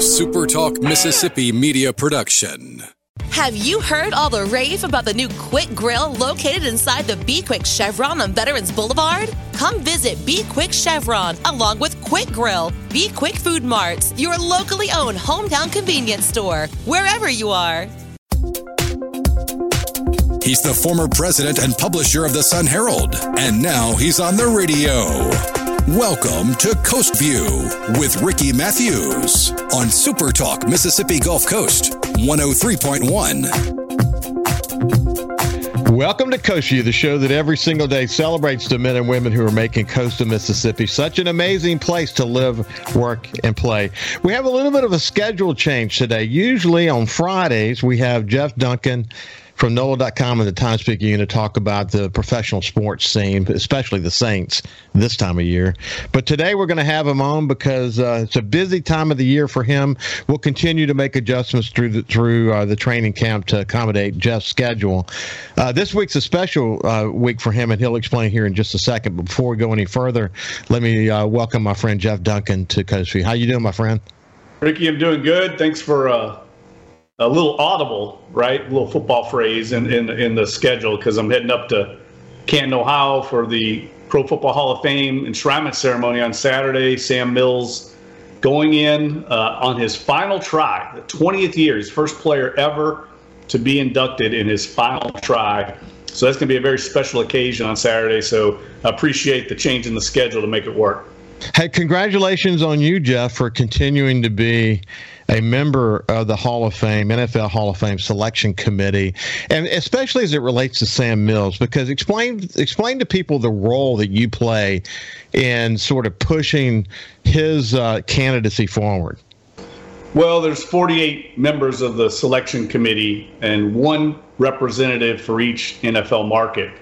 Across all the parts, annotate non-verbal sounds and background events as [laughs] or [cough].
SuperTalk Mississippi media production. Have you heard all the rave about the new Quick Grill located inside the Be Quick Chevron on Veterans Boulevard? Come visit Be Quick Chevron along with Quick Grill, Be Quick Food Marts, your locally owned hometown convenience store, wherever you are. He's the former president and publisher of the Sun Herald, and now he's on the radio. Welcome to Coast View with Ricky Matthews on Super Talk Mississippi Gulf Coast 103.1. Welcome to Coast View, the show that every single day celebrates the men and women who are making coastal Mississippi such an amazing place to live, work, and play. We have a little bit of a schedule change today. Usually on Fridays, we have Jeff Duncan from NOLA.com and the Times Picayune to talk about the professional sports scene, especially the Saints this time of year. But today we're going to have him on because uh, it's a busy time of the year for him. We'll continue to make adjustments through the, through uh, the training camp to accommodate Jeff's schedule. Uh, this week's a special uh, week for him, and he'll explain here in just a second. But before we go any further, let me uh, welcome my friend Jeff Duncan to View. How you doing, my friend? Ricky, I'm doing good. Thanks for uh, a little audible, right? A little football phrase in in, in the schedule because I'm heading up to Canton, Ohio for the Pro Football Hall of Fame enshrinement ceremony on Saturday. Sam Mills going in uh, on his final try, the 20th year, his first player ever to be inducted in his final try. So that's going to be a very special occasion on Saturday. So I appreciate the change in the schedule to make it work. Hey, congratulations on you, Jeff, for continuing to be a member of the Hall of Fame, NFL Hall of Fame selection committee, and especially as it relates to Sam Mills, because explain explain to people the role that you play in sort of pushing his uh, candidacy forward. Well, there's 48 members of the selection committee and one representative for each NFL market,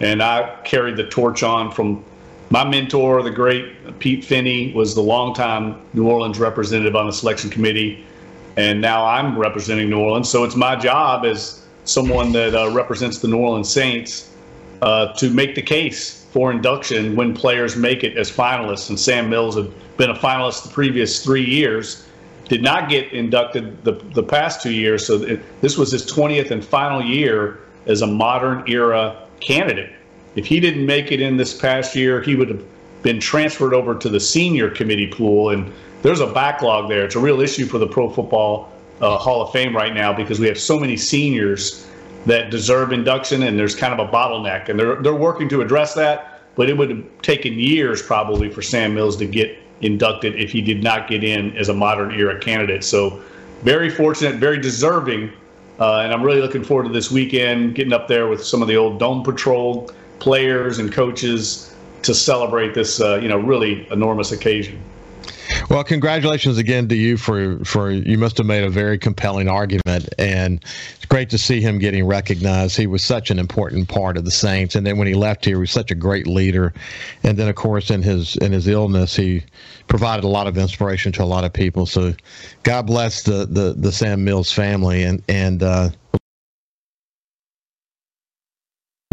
and I carried the torch on from my mentor, the great Pete Finney, was the longtime New Orleans representative on the selection committee, and now I'm representing New Orleans. So it's my job as someone that uh, represents the New Orleans Saints uh, to make the case for induction when players make it as finalists. And Sam Mills had been a finalist the previous three years, did not get inducted the, the past two years. So it, this was his 20th and final year as a modern era candidate. If he didn't make it in this past year, he would have been transferred over to the senior committee pool. And there's a backlog there. It's a real issue for the Pro Football uh, Hall of Fame right now because we have so many seniors that deserve induction, and there's kind of a bottleneck. And they're, they're working to address that, but it would have taken years probably for Sam Mills to get inducted if he did not get in as a modern era candidate. So, very fortunate, very deserving. Uh, and I'm really looking forward to this weekend, getting up there with some of the old Dome Patrol players and coaches to celebrate this, uh, you know, really enormous occasion. Well, congratulations again to you for for you must have made a very compelling argument, and it's great to see him getting recognized. He was such an important part of the Saints, and then when he left here, he was such a great leader, and then of course in his in his illness, he provided a lot of inspiration to a lot of people. So, God bless the the, the Sam Mills family, and and uh,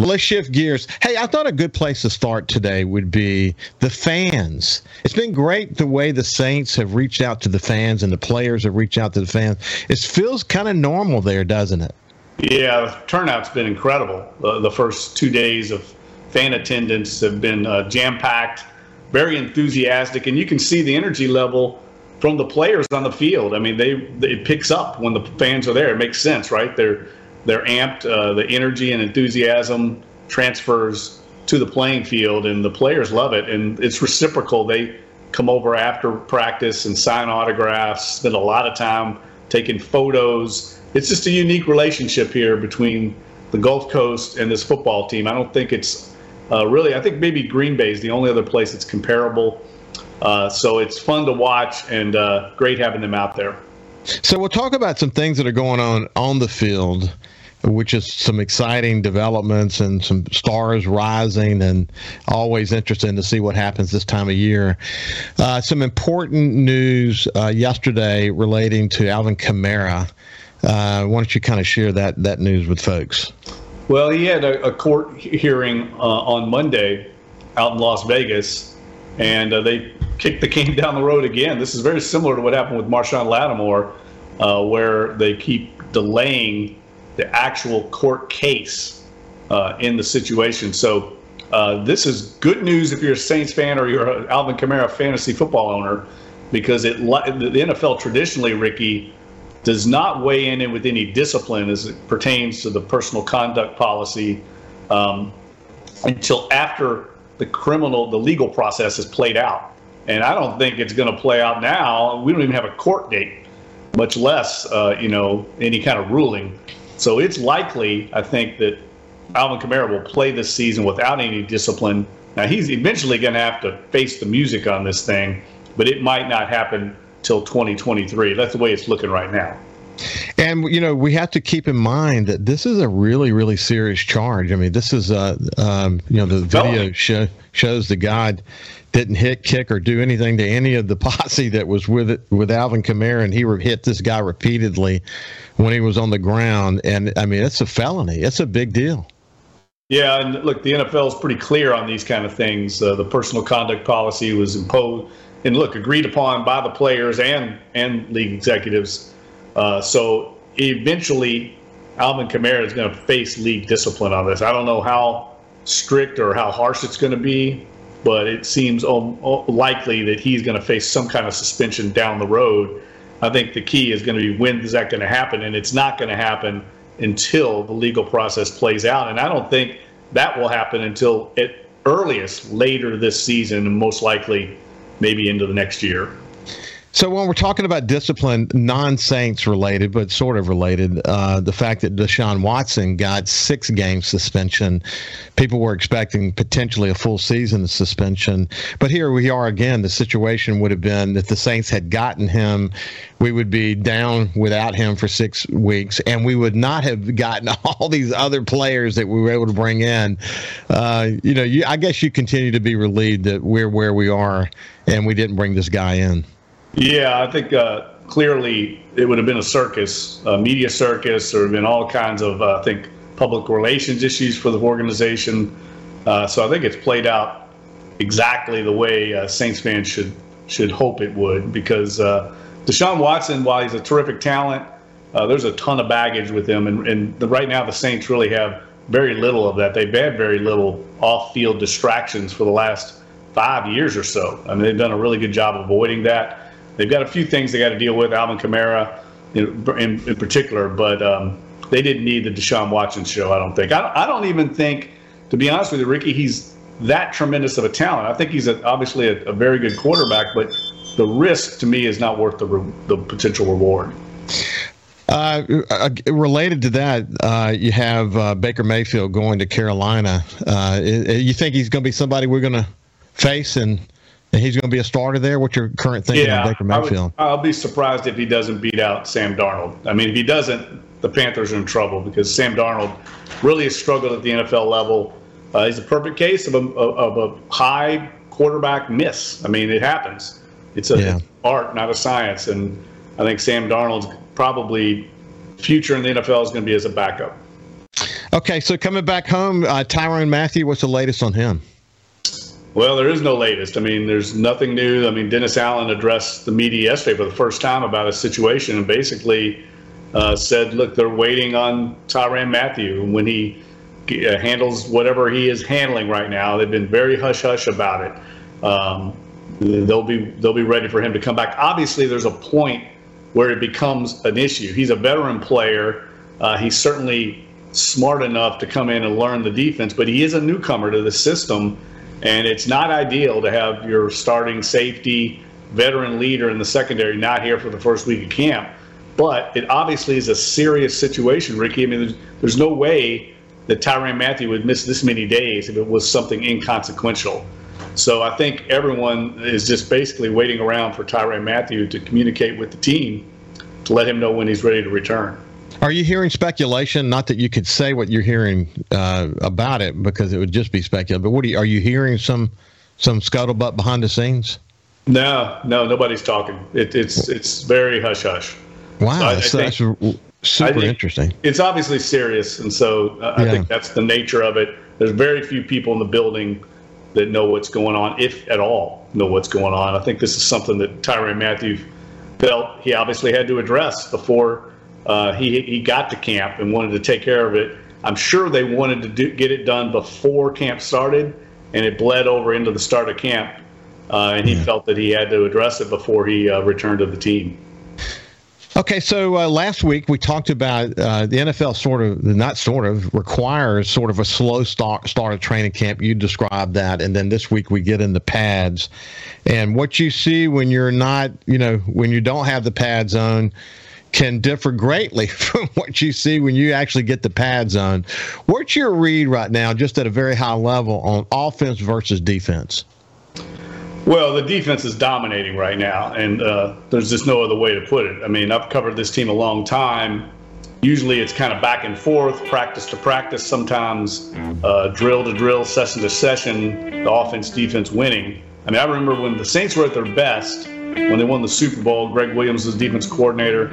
let's shift gears. Hey, I thought a good place to start today would be the fans. It's been great the way the Saints have reached out to the fans and the players have reached out to the fans. It feels kind of normal there, doesn't it? Yeah, turnout's been incredible. Uh, the first two days of fan attendance have been uh, jam packed, very enthusiastic, and you can see the energy level from the players on the field. I mean, they it picks up when the fans are there. It makes sense, right? They're they're amped. Uh, the energy and enthusiasm transfers to the playing field, and the players love it. And it's [laughs] reciprocal. They come over after practice and sign autographs. Spend a lot of time taking photos. It's just a unique relationship here between the Gulf Coast and this football team. I don't think it's uh, really. I think maybe Green Bay is the only other place that's comparable. Uh, so it's fun to watch and uh, great having them out there. So we'll talk about some things that are going on on the field which is some exciting developments and some stars rising, and always interesting to see what happens this time of year. Uh, some important news uh, yesterday relating to Alvin Kamara. Uh, why don't you kind of share that that news with folks? Well, he had a, a court hearing uh, on Monday out in Las Vegas, and uh, they kicked the game [laughs] down the road again. This is very similar to what happened with Marshon Lattimore, uh, where they keep delaying the actual court case uh, in the situation. So uh, this is good news if you're a Saints fan or you're an Alvin Kamara fantasy football owner, because it the NFL traditionally, Ricky, does not weigh in with any discipline as it pertains to the personal conduct policy um, until after the criminal, the legal process is played out. And I don't think it's going to play out now. We don't even have a court date, much less, uh, you know, any kind of ruling. So it's likely, I think, that Alvin Kamara will play this season without any discipline. Now he's eventually going to have to face the music on this thing, but it might not happen till 2023. That's the way it's looking right now. And you know we have to keep in mind that this is a really really serious charge. I mean this is uh um, you know the video show, shows the guy didn't hit, kick, or do anything to any of the [laughs] posse that was with it with Alvin Kamara, and he hit this guy repeatedly when he was on the ground. And I mean it's a felony. It's a big deal. Yeah, and look, the NFL is pretty clear on these kind of things. Uh, the personal conduct policy was imposed and look agreed upon by the players and and league executives. Uh, so eventually, Alvin Kamara is going to face league discipline on this. I don't know how strict or how harsh it's going to be, but it seems likely that he's going to face some kind of suspension down the road. I think the key is going to be when is that going to happen, and it's not going to happen until the legal process plays out. And I don't think that will happen until at earliest later this season, and most likely maybe into the next year. So when we're talking about discipline, non-Saints related, but sort of related, uh, the fact that Deshaun Watson got six game suspension, people were expecting potentially a full season suspension. But here we are again. The situation would have been that the Saints had gotten him, we would be down without him for six weeks, and we would not have gotten [laughs] all these other players that we were able to bring in. Uh, you know, you, I guess you continue to be relieved that we're where we are, and we didn't bring this guy in. Yeah, I think uh, clearly it would have been a circus, a media circus. There have been all kinds of, uh, I think, public relations issues for the organization. Uh, so I think it's played out exactly the way uh, Saints fans should should hope it would. Because uh, Deshaun Watson, while he's a terrific talent, uh, there's a ton of baggage with him, and, and the, right now the Saints really have very little of that. They've had very little off-field distractions for the last five years or so. I mean, they've done a really good job avoiding that. They've got a few things they got to deal with, Alvin Kamara in, in, in particular, but um, they didn't need the Deshaun Watson show, I don't think. I, I don't even think, to be honest with you, Ricky, he's that tremendous of a talent. I think he's a, obviously a, a, very good quarterback, but the risk to me is not worth the, re, the potential reward. Uh, uh, related to that, uh, you have uh, Baker Mayfield going to Carolina. Uh, you think he's going to be somebody we're going to face and and he's going to be a starter there. What's your current thinking yeah, on Baker Mayfield? I will be surprised if he doesn't beat out Sam Darnold. I mean, if he doesn't, the Panthers are in trouble because Sam Darnold really has struggled at the NFL level. Uh, he's a perfect case of a, of a high quarterback miss. I mean, it happens. It's an yeah. art, not a science. And I think Sam Darnold's probably future in the NFL is going to be as a backup. Okay, so coming back home, uh, Tyrann Mathieu, what's the latest on him? Well, there is no latest. I mean, there's nothing new. I mean, Dennis Allen addressed the media yesterday for the first time about a situation and basically uh, said, look, they're waiting on Tyrann Mathieu when he uh, handles whatever he is handling right now. They've been very hush hush about it. Um, they'll be they'll be ready for him to come back. Obviously, there's a point where it becomes an issue. He's a veteran player. Uh, he's certainly smart enough to come in and learn the defense, but he is a newcomer to the system and it's not ideal to have your starting safety, veteran leader in the secondary not here for the first week of camp. But it obviously is a serious situation, Ricky. I mean, there's, there's no way that Tyrann Mathieu would miss this many days if it was something inconsequential. So I think everyone is just basically waiting around for Tyrann Mathieu to communicate with the team to let him know when he's ready to return. Are you hearing speculation? Not that you could say what you're hearing uh, about it, because it would just be speculation. But what are you, are you hearing some some scuttlebutt behind the scenes? No, no, nobody's talking. It, it's it's very hush hush. Wow, so that's, think, that's super interesting. It's obviously serious, and so uh, I think that's the nature of it. There's very few people in the building that know what's going on, if at all know what's going on. I think this is something that Tyrann Mathieu felt he obviously had to address before uh, he he got to camp and wanted to take care of it. I'm sure they wanted to do, get it done before camp started, and it bled over into the start of camp. Uh, and he yeah. felt that he had to address it before he uh, returned to the team. Okay, so uh, last week we talked about uh, the NFL sort of, not sort of, requires sort of a slow start, start of training camp. You described that. And then this week we get in the pads. And what you see when you're not, you know, when you don't have the pads on can differ greatly [laughs] from what you see when you actually get the pads on. What's your read right now, just at a very high level, on offense versus defense? Well, the defense is dominating right now, and uh, there's just no other way to put it. I mean, I've covered this team a long time. Usually it's kind of back and forth, practice to practice, sometimes uh, drill to drill, session to session, the offense defense winning. I mean, I remember when the Saints were at their best, when they won the Super Bowl, Gregg Williams was defense coordinator.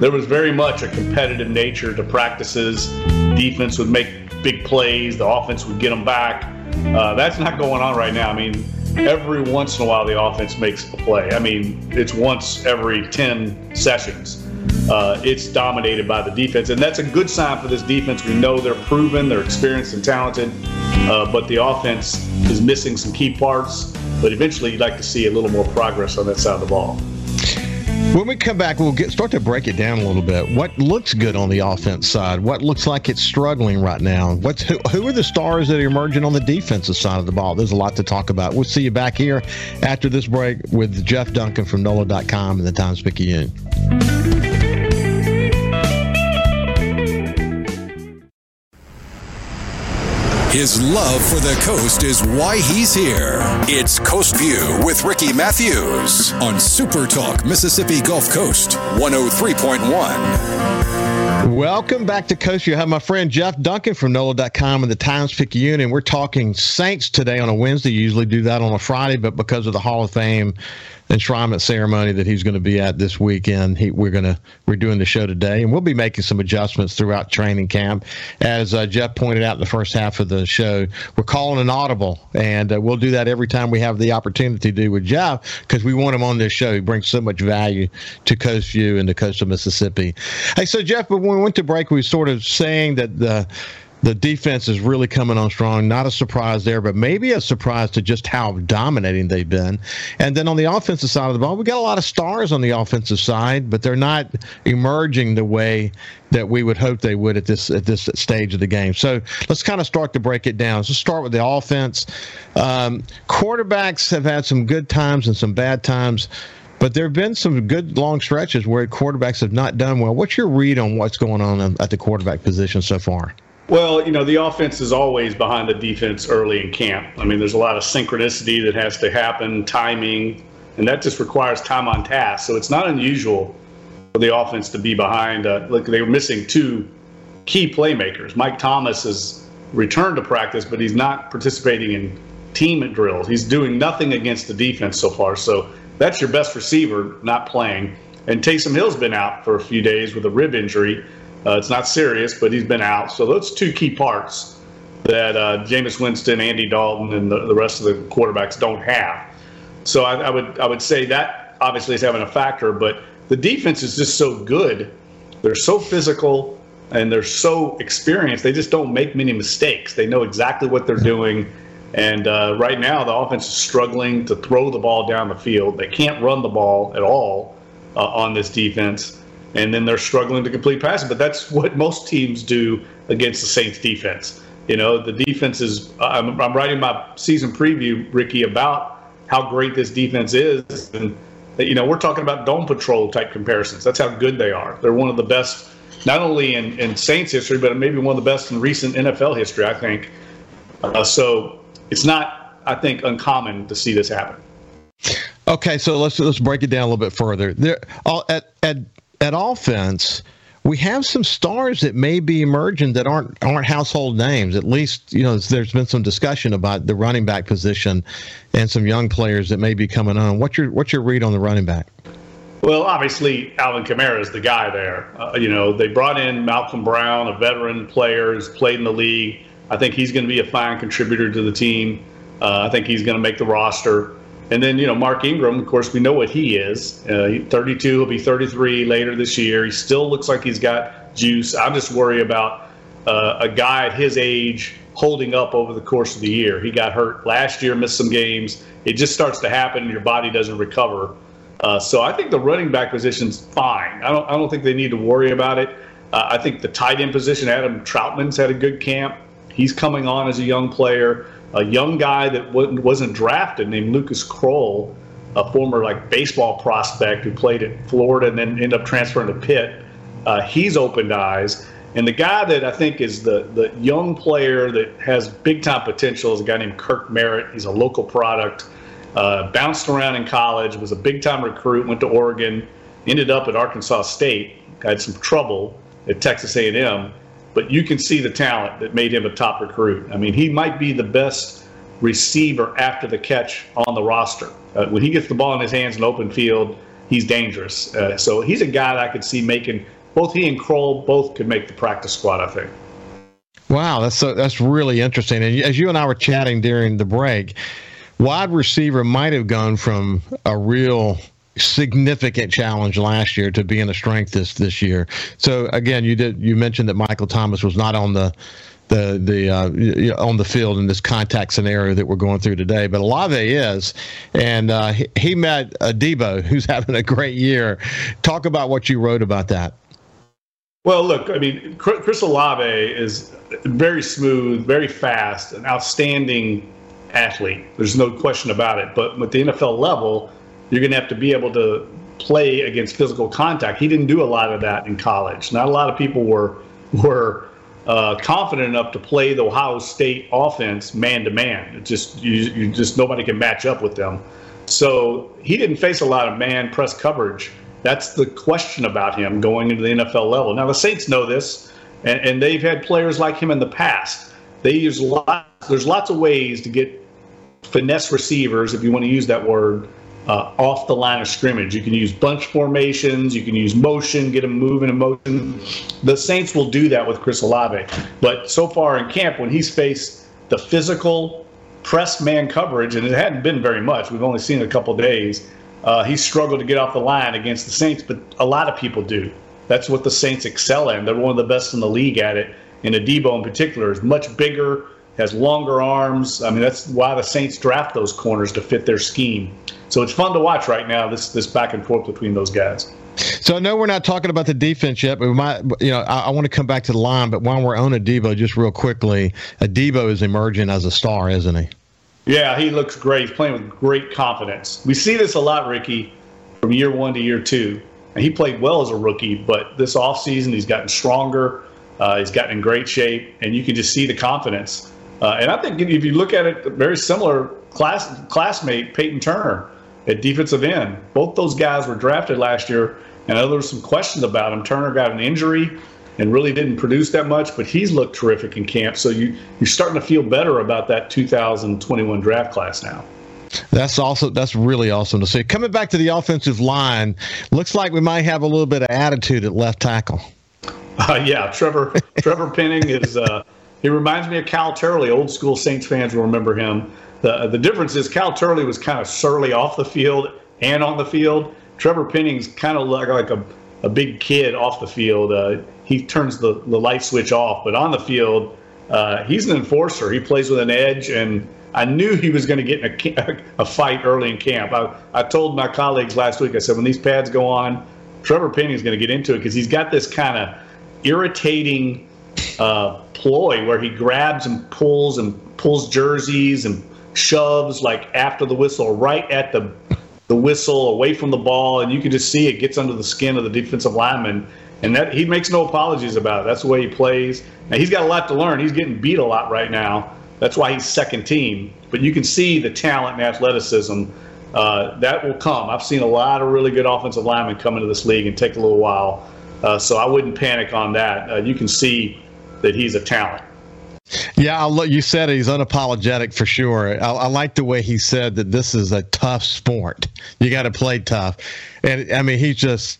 There was very much a competitive nature to practices. Defense would make big plays, the offense would get them back. Uh, that's not going on right now. I mean, every once in a while the offense makes a play. I mean, it's once every 10 sessions. Uh, it's dominated by the defense, and that's a good sign for this defense. We know they're proven, they're experienced and talented, uh, but the offense is missing some key parts. But eventually, you'd like to see a little more progress on that side of the ball. When we come back, we'll get start to break it down a little bit. What looks good on the offense side? What looks like it's struggling right now? What's who, who are the stars that are emerging on the defensive side of the ball? There's a lot to talk about. We'll see you back here after this break with Jeff Duncan from NOLA.com and the Times Picayune. His love for the coast is why he's here. It's Coast View with Ricky Matthews on Super Talk Mississippi Gulf Coast 103.1. Welcome back to Coast View. I have my friend Jeff Duncan from NOLA.com and the Times Picayune, and we're talking Saints today on a Wednesday. Usually do that on a Friday, but because of the Hall of Fame enshrinement ceremony that he's going to be at this weekend. He, we're going to we're doing the show today, and we'll be making some adjustments throughout training camp. As uh, Jeff pointed out in the first half of the show, we're calling an audible, and uh, we'll do that every time we have the opportunity to do with Jeff because we want him on this show. He brings so much value to Coast View and the coast of Mississippi. Hey, so Jeff, but when we went to break, we were sort of saying that the the defense is really coming on strong. Not a surprise there, but maybe a surprise to just how dominating they've been. And then on the offensive side of the ball, we got a lot of stars on the offensive side, but they're not emerging the way that we would hope they would at this at this stage of the game. So let's kind of start to break it down. Let's start with the offense. Um, quarterbacks have had some good times and some bad times. But there have been some good long stretches where quarterbacks have not done well. What's your read on what's going on at the quarterback position so far? Well, you know, the offense is always behind the defense early in camp. I mean, there's a lot of synchronicity that has to happen, timing, and that just requires time on task. So it's not unusual for the offense to be behind. Uh, look, they were missing two key playmakers. Mike Thomas has returned to practice, but he's not participating in team drills. He's doing nothing against the defense so far. So that's your best receiver not playing. And Taysom Hill's been out for a few days with a rib injury. Uh, it's not serious, but he's been out. So those two key parts that uh, Jameis Winston, Andy Dalton, and the, the rest of the quarterbacks don't have. So I, I, would I would say that obviously is having a factor, but the defense is just so good. They're so physical and they're so experienced. They just don't make many mistakes. They know exactly what they're doing. And uh, right now, the offense is struggling to throw the ball down the field. They can't run the ball at all uh, on this defense and then they're struggling to complete passes. But that's what most teams do against the Saints defense. You know, the defense is. I'm, I'm writing my season preview, Ricky, about how great this defense is, and you know, we're talking about dome patrol type comparisons. That's how good they are. They're one of the best, not only in, in Saints history, but maybe one of the best in recent NFL history. I think. Uh, so it's not, I think, uncommon to see this happen. Okay, so let's let's break it down a little bit further. There, at at at offense, we have some stars that may be emerging that aren't aren't household names. At least you know there's been some discussion about the running back position and some young players that may be coming on. What's your what's your read on the running back? Well, obviously Alvin Kamara is the guy there. Uh, you know they brought in Malcolm Brown, a veteran player who's played in the league. I think he's going to be a fine contributor to the team. Uh, I think he's going to make the roster. And then, you know, Mark Ingram, of course, we know what he is. Uh, 32, he'll be 33 later this year. He still looks like he's got juice. I'm just worried about uh, a guy at his age holding up over the course of the year. He got hurt last year, missed some games. It just starts to happen, and your body doesn't recover. Uh, so I think the running back position's fine. I don't, I don't think they need to worry about it. Uh, I think the tight end position, Adam Trautman's had a good camp. He's coming on as a young player a young guy that wasn't drafted named Lucas Krull, a former like baseball prospect who played at Florida and then ended up transferring to Pitt. Uh, he's opened eyes. And the guy that I think is the, the young player that has big time potential is a guy named Kirk Merritt. He's a local product, uh, bounced around in college, was a big time recruit, went to Oregon, ended up at Arkansas State, had some trouble at Texas A&M but you can see the talent that made him a top recruit. I mean, he might be the best receiver after the catch on the roster. Uh, when he gets the ball in his hands in open field, he's dangerous. Uh, so he's a guy that I could see making both he and Krull both could make the practice squad. I think. Wow, that's so, that's really interesting. And as you and I were chatting during the break, wide receiver might have gone from a real significant challenge last year to being a strength this this year. So again, you did you mentioned that Michael Thomas was not on the the the uh, on the field in this contact scenario that we're going through today. But Olave is, and uh, he, he met Adebo, who's [laughs] having a great year. Talk about what you wrote about that. Well, look, I mean, Chris Olave is very smooth, very fast, an outstanding athlete. There's no question about it. But at the NFL level, you're going to have to be able to play against physical contact. He didn't do a lot of that in college. Not a lot of people were were uh, confident enough to play the Ohio State offense man to man. Just you, you just nobody can match up with them. So he didn't face a lot of man press coverage. That's the question about him going into the NFL level. Now the Saints know this, and, and they've had players like him in the past. They use lots. There's lots of ways to get finesse receivers, if you want to use that word, uh, off the line of scrimmage. You can use bunch formations, you can use motion, get them moving in motion. The Saints will do that with Chris Olave. But so far in camp, when he's faced the physical press man coverage, and it hadn't been very much, we've only seen a couple days, uh, he's struggled to get off the line against the Saints, but a lot of people do. That's what the Saints excel in. They're one of the best in the league at it. And Adebo in particular is much bigger, has longer arms. I mean, that's why the Saints draft those corners to fit their scheme. So it's fun to watch right now. This this back and forth between those guys. So I know we're not talking about the defense yet, but we might, you know, I, I want to come back to the line. But while we're on Adebo, just real quickly, Adebo is emerging as a star, isn't he? Yeah, he looks great. He's playing with great confidence. We see this a lot, Ricky, from year one to year two. And he played well as a rookie, but this offseason he's gotten stronger. Uh, he's gotten in great shape, and you can just see the confidence. Uh, and I think if you look at it, very similar class classmate Payton Turner at defensive end. Both those guys were drafted last year, and there were some questions about him. Turner got an injury and really didn't produce that much, but he's looked terrific in camp. So you you're starting to feel better about that 2021 draft class now. That's also that's really awesome to see. Coming back to the offensive line, looks like we might have a little bit of attitude at left tackle. Uh, yeah, Trevor Trevor Penning is. Uh, he reminds me of Kyle Turley. Old school Saints fans will remember him. The, the difference is Kyle Turley was kind of surly off the field and on the field. Trevor Penning's kind of like, like a, a big kid off the field. Uh, he turns the, the light switch off, but on the field, uh, he's an enforcer. He plays with an edge, and I knew he was going to get in a, [laughs] a, fight early in camp. I, I told my colleagues last week, I said, when these pads go on, Trevor Penning's going to get into it because he's got this kind of irritating uh, ploy where he grabs and pulls and pulls jerseys and shoves like after the whistle, right at the the whistle, away from the ball, and you can just see it gets under the skin of the defensive lineman. And that he makes no apologies about it. That's the way he plays. Now he's got a lot to learn. He's getting beat a lot right now. That's why he's second team. But you can see the talent and athleticism uh, that will come. I've seen a lot of really good offensive linemen come into this league and take a little while. Uh, so I wouldn't panic on that. Uh, you can see that he's a talent. Yeah, I'll, you said he's unapologetic for sure. I, I, like the way he said that this is a tough sport. You got to play tough, and I mean, he's just.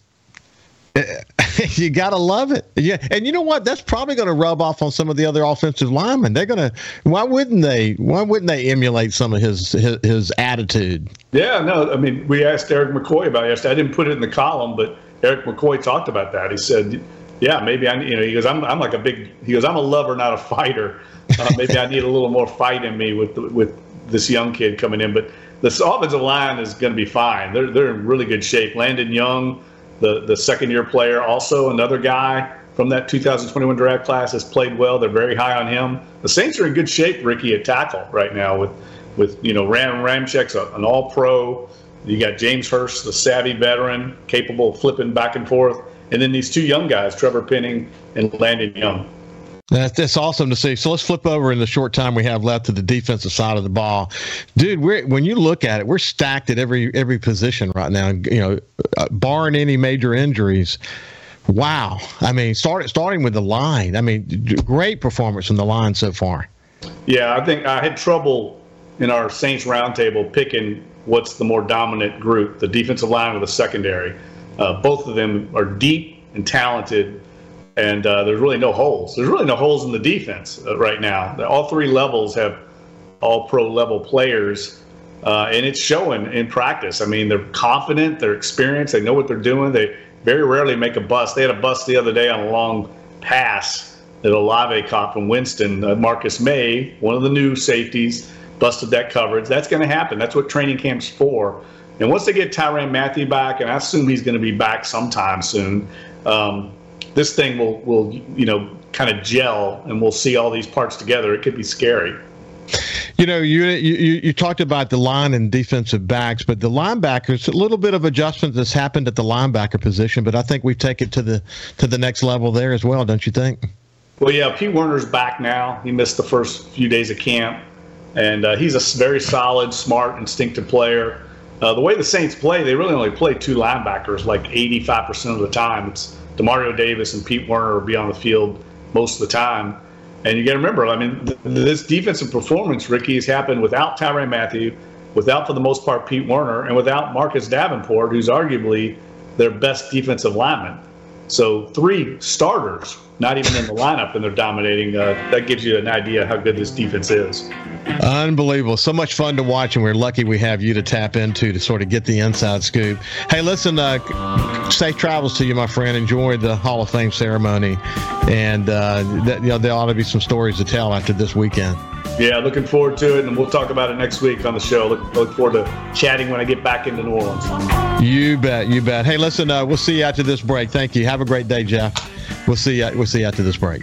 Eh, [laughs] you got to love it. Yeah, and you know what? That's probably going to rub off on some of the other offensive linemen. They're going to. Why wouldn't they? Why wouldn't they emulate some of his his, his attitude? Yeah, no. I mean, we asked Erik McCoy about it yesterday. I didn't put it in the column, but Erik McCoy talked about that. He said, "Yeah, maybe I, you know, he goes, I'm, I'm like a big, he goes, I'm a lover, not a fighter. Uh, maybe I need a little more fight in me with with this young kid coming in, but." The offensive line is going to be fine. They're, they're in really good shape. Landon Young, the the second year player, also another guy from that 2021 draft class has played well. They're very high on him. The Saints are in good shape, Ricky, at tackle right now with with you know Ram Ramczyk's an All Pro. You got James Hurst, the savvy veteran, capable of flipping back and forth, and then these two young guys, Trevor Penning and Landon Young. That's, that's awesome to see. So let's flip over in the short time we have left to the defensive side of the ball, dude. We're when you look at it, we're stacked at every every position right now. You know, uh, barring any major injuries. Wow, I mean, start, starting with the line. I mean, great performance from the line so far. Yeah, I think I had trouble in our Saints roundtable picking what's the more dominant group, the defensive line or the secondary. Uh, both of them are deep and talented and uh, there's really no holes. There's really no holes in the defense uh, right now. All three levels have all pro level players, uh, and it's showing in practice. I mean, they're confident, they're experienced, they know what they're doing. They very rarely make a bust. They had a bust the other day on a long pass that Olave caught from Winston. Uh, Marcus Maye, one of the new safeties, busted that coverage. That's going to happen. That's what training camp's for. And once they get Tyrann Mathieu back, and I assume he's going to be back sometime soon, um, this thing will will you know kind of gel and we'll see all these parts together. It could be scary. You know, you, you you talked about the line and defensive backs, but the linebackers, a little bit of adjustment that's happened at the linebacker position, but I think we take it to the to the next level there as well, don't you think? Well, yeah, Pete Werner's back now. He missed the first few days of camp, and uh, he's a very solid, smart, instinctive player. Uh, the way the Saints play, they really only play two linebackers like 85% of the time. It's Demario Davis and Pete Werner will be on the field most of the time. And you got to remember, I mean, th- this defensive performance, Ricky, has happened without Tyrann Mathieu, without, for the most part, Pete Werner, and without Marcus Davenport, who's arguably their best defensive lineman. So three starters, not even in the lineup, and they're dominating. Uh, that gives you an idea how good this defense is. Unbelievable. So much fun to watch, and we're lucky we have you to tap into to sort of get the inside scoop. Hey, listen, uh, safe travels to you, my friend. Enjoy the Hall of Fame ceremony. And uh, that, you know, there ought to be some stories to tell after this weekend. Yeah, looking forward to it, and we'll talk about it next week on the show. Look, look forward to chatting when I get back into New Orleans. You bet, you bet. Hey, listen, uh, we'll see you after this break. Thank you. Have a great day, Jeff. We'll see. We'll see after this break.